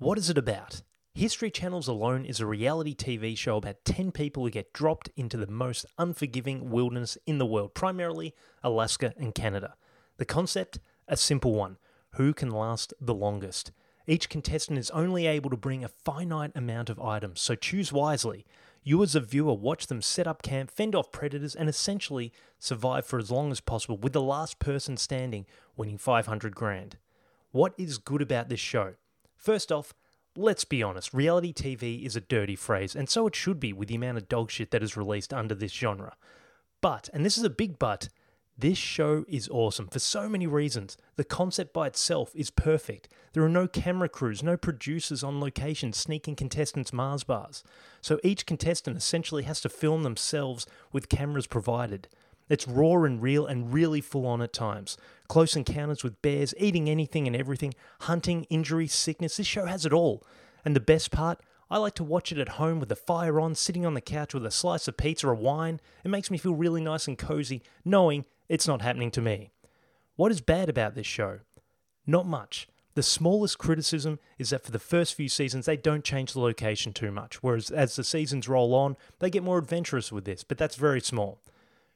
What is it about? History Channels alone is a reality TV show about 10 people who get dropped into the most unforgiving wilderness in the world, primarily Alaska and Canada. The concept? A simple one who can last the longest? Each contestant is only able to bring a finite amount of items, so choose wisely. You, as a viewer, watch them set up camp, fend off predators, and essentially survive for as long as possible, with the last person standing winning 500 grand. What is good about this show? First off, let's be honest, reality TV is a dirty phrase, and so it should be with the amount of dog shit that is released under this genre. But, and this is a big but, this show is awesome for so many reasons. The concept by itself is perfect. There are no camera crews, no producers on location sneaking contestants Mars bars. So each contestant essentially has to film themselves with cameras provided. It's raw and real and really full on at times. Close encounters with bears, eating anything and everything, hunting, injury, sickness. This show has it all. And the best part, I like to watch it at home with the fire on, sitting on the couch with a slice of pizza or wine. It makes me feel really nice and cozy, knowing it's not happening to me. What is bad about this show? Not much. The smallest criticism is that for the first few seasons, they don't change the location too much, whereas as the seasons roll on, they get more adventurous with this, but that's very small.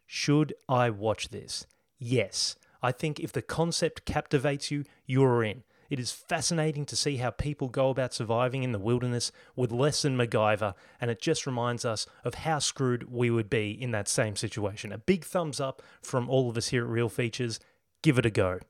Should I watch this? Yes. I think if the concept captivates you, you're in. It is fascinating to see how people go about surviving in the wilderness with less than MacGyver, and it just reminds us of how screwed we would be in that same situation. A big thumbs up from all of us here at Real Features. Give it a go.